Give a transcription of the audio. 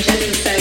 Agenda